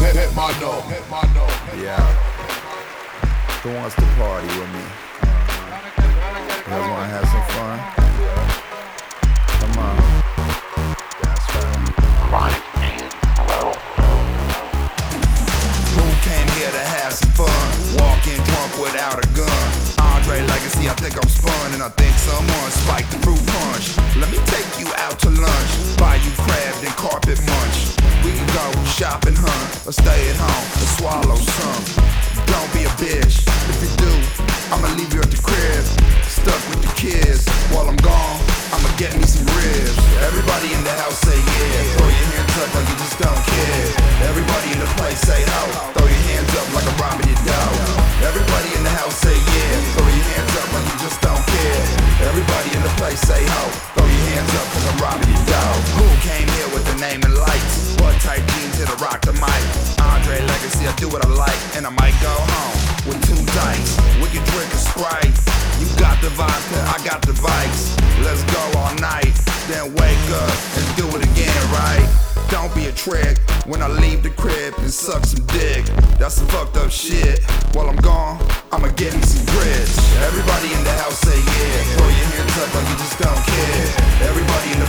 hit, my note. Hit my note. Yeah. Who wants to party with me? Uh, you guys wanna have some fun? Come on. That's right. Who came here to have some fun? Walking drunk without a gun. Andre Legacy, I think I'm spun, and I think someone spiked the fruit punch. Let me take you out to lunch, buy you crab and carpet munch. We can go shop and hunt, or stay at home and swallow some. Don't be a bitch. If you do, I'ma leave you at the crib, stuck with the kids. While I'm gone, I'ma get me some ribs. Everybody in the house say yeah. Throw your hands up like you just don't care. Everybody in the place say ho. Throw your hands up like I'm robbing your dough. Everybody in the house say yeah. Throw your hands up like you just don't care. Everybody in the place say ho. Throw your hands up cause I'm robbing your the vice. Let's go all night, then wake up and do it again, right? Don't be a trick when I leave the crib and suck some dick. That's some fucked up shit. While I'm gone, I'ma get me some grits. Everybody in the house say yeah. Throw your hands up like you just don't care. Everybody in